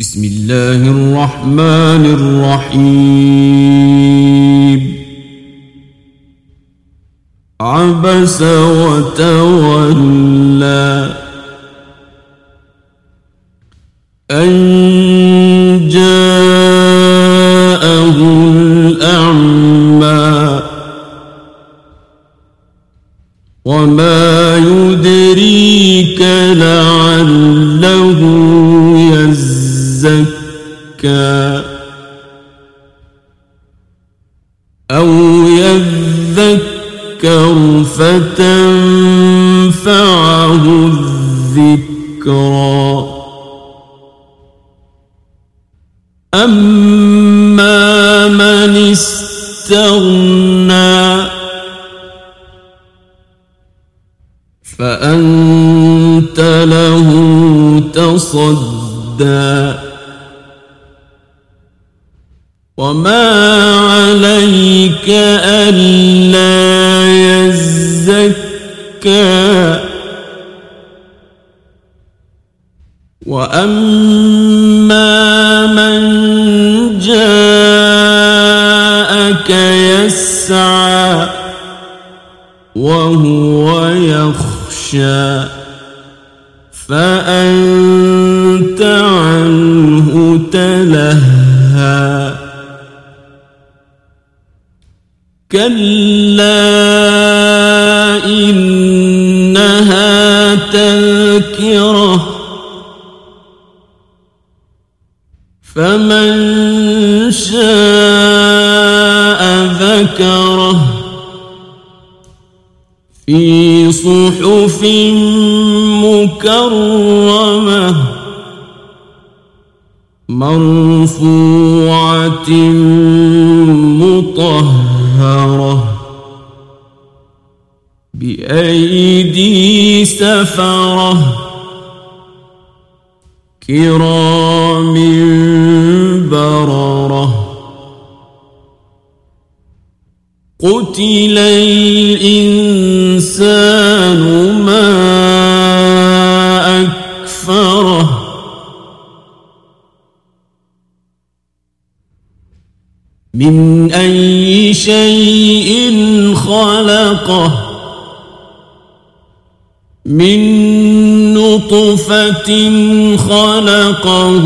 بسم الله الرحمن الرحيم. عبس وتولى أن جاءه الأعمى وما يدريك لعله يزكى أو يذكر فتنفعه الذكرى. أما من استغنى فأنت له تصدى. وما عليك ألا يزكى وأما من جاءك يسعى وهو يخشى فأنت عنه تلهى كلا إنها تذكره فمن شاء ذكره في صحف مكرمة مرفوعة مطهرة بأيدي سفرة كرام بررة قتل الإنسان من أي شيء خلقه من نطفة خلقه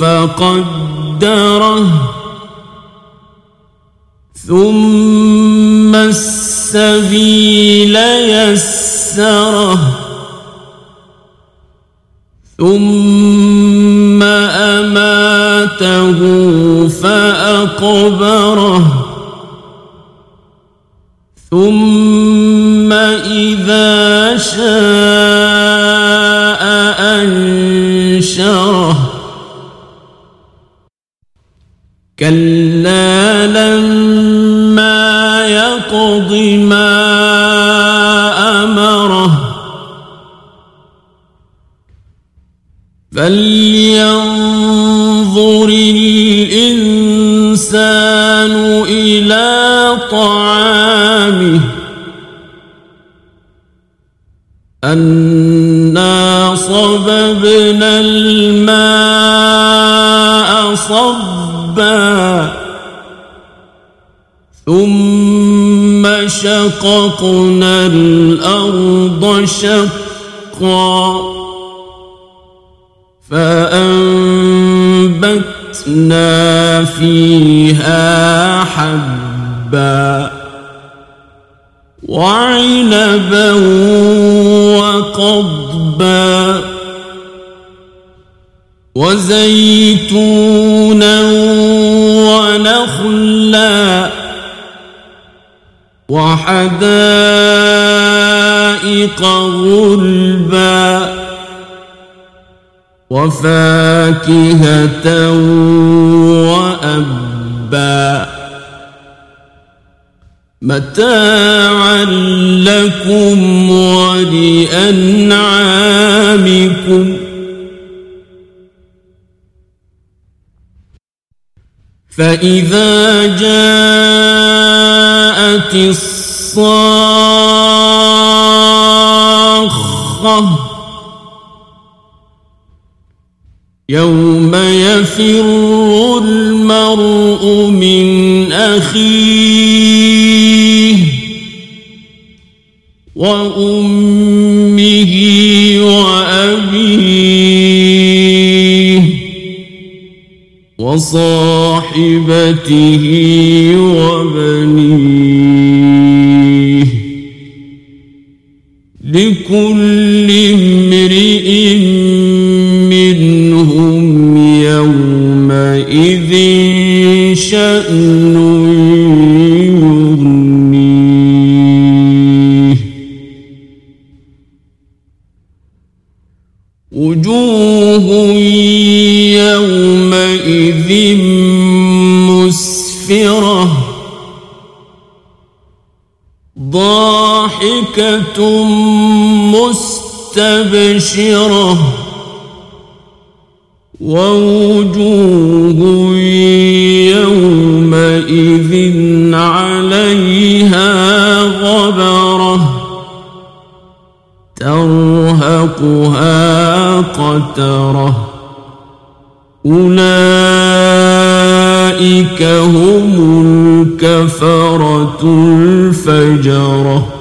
فقدره ثم السبيل يسره ثم أماته فأقبره. ثم إذا شاء أنشره. كلا لما يقض ما أمره. فلينظر الإنسان إلى طعامه أنا صببنا الماء صبا ثم شققنا الأرض شقا فأنبتنا فيها حبا وعنبا وقضبا وزيتونا ونخلا وحدائق غلبا وفاكهة وأبا متاعا لكم ولأنعامكم فإذا جاءت الصاخة يوم يفر المرء من أخيه وأمه وأبيه وصاحبته وبنيه لكل امرئ يغنيه وجوه يومئذ مسفرة. ضاحكة مستبشرة. ووجوه يومئذ عليها غبرة ترهقها قترة أولئك هم الكفرة الفجرة